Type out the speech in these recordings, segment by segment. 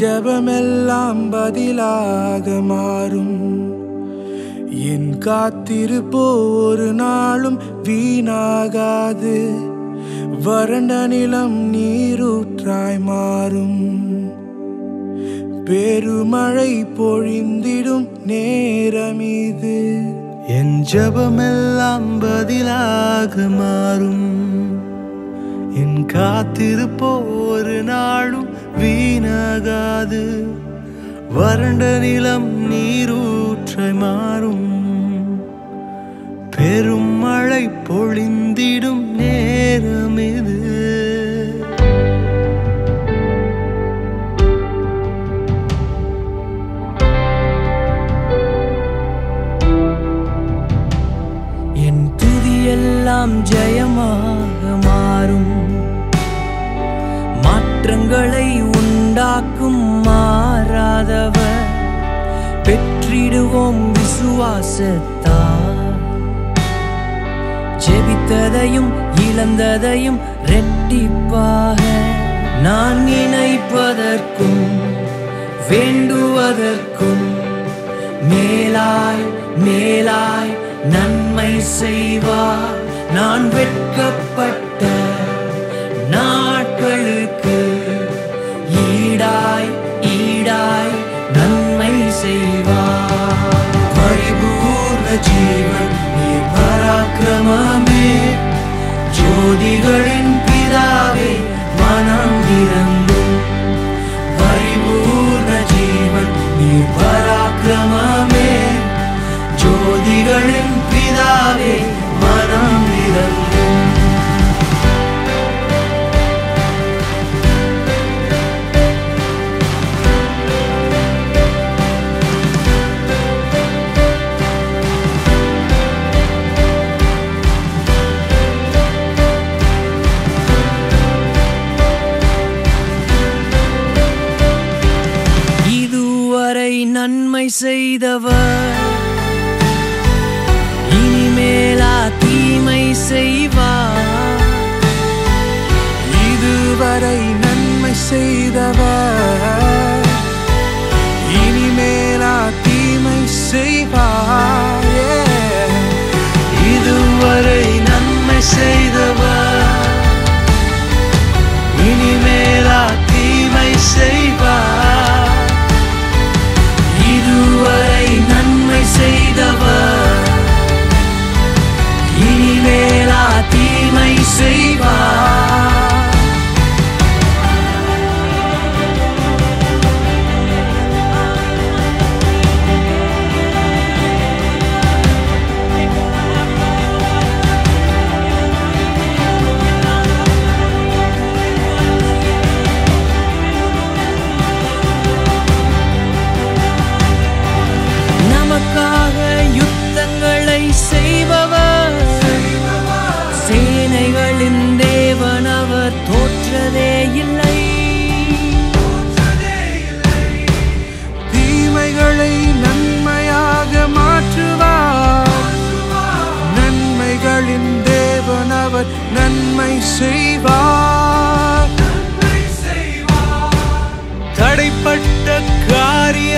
ஜெபமெல்லாம் பதிலாக மாறும். என் காத்திருப்போ ஒரு நாளும் வீணாகாது. வறண்ட நிலம் நீரூற்றாய் மாறும். பெருமழை பொழிந்திடும் நேரம் இது என் ஜபமெல்லாம் பதிலாக மாறும். என் காத்திருப்போ ஒரு நாளும் வீணாகாது. வறண்ட நிலம் நீரூற்றை மாறும். பெரும் மழை பொழிந்திடும் நேரம் இது என் துதியெல்லாம் ஜெயமாக மாற்றங்களை உண்டாக்கும் மாறாதவர். பெற்றிடுவோம் விசுவாசத்தால். ஜெபித்ததையும் இழந்ததையும் ரெட்டிப்பாக. நான் நினைப்பதற்கும் வேண்டுவதற்கும் மேலாய் மேலாய் நன்மை செய்வார். நான் வெட்கப்பட்ட I see the world.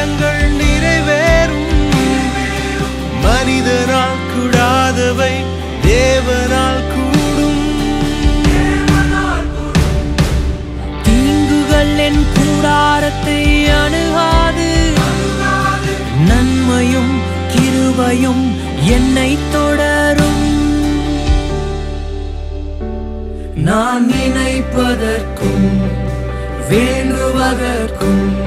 காரியங்கள் நிறைவேறும். மனிதனால் கூடாதவை தேவனால் கூடும். தீங்குகள் என் கூடாரத்தை அணுகாது. நன்மையும் கிருபையும் என்னை தொடரும். நான் நினைப்பதற்கும் வேண்டுவதற்கும்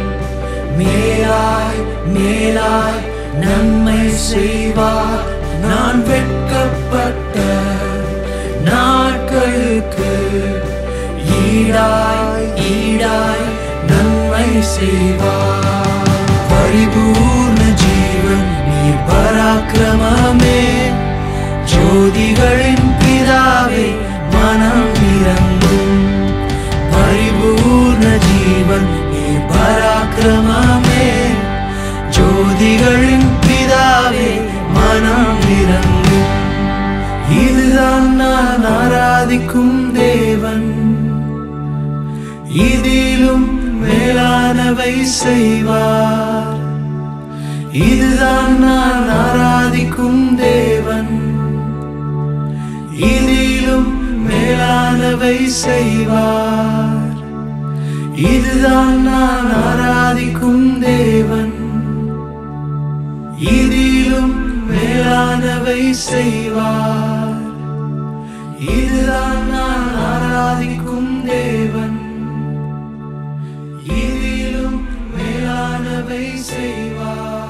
மேலாய் மேலாய் நன்மை செய்வார். நான் வெட்கப்பட்ட நாட்களுக்கு ஈடாய் ஈடாய் நன்மை செய்வார். பரிபூ ஆராதிக்கும் தேவன். இதிலும் மேலானவை செய்வார். இதுதான் நான் ஆராதிக்கும் தேவன். இதிலும் மேலானவை செய்வார். இதுதான் நான் ஆராதிக்கும் தேவன். இதிலும் மேலானவை செய்வார். இதுதான் நான் ஆராதிக்கும் தேவன். இதிலும் மேலானவை செய்வார்.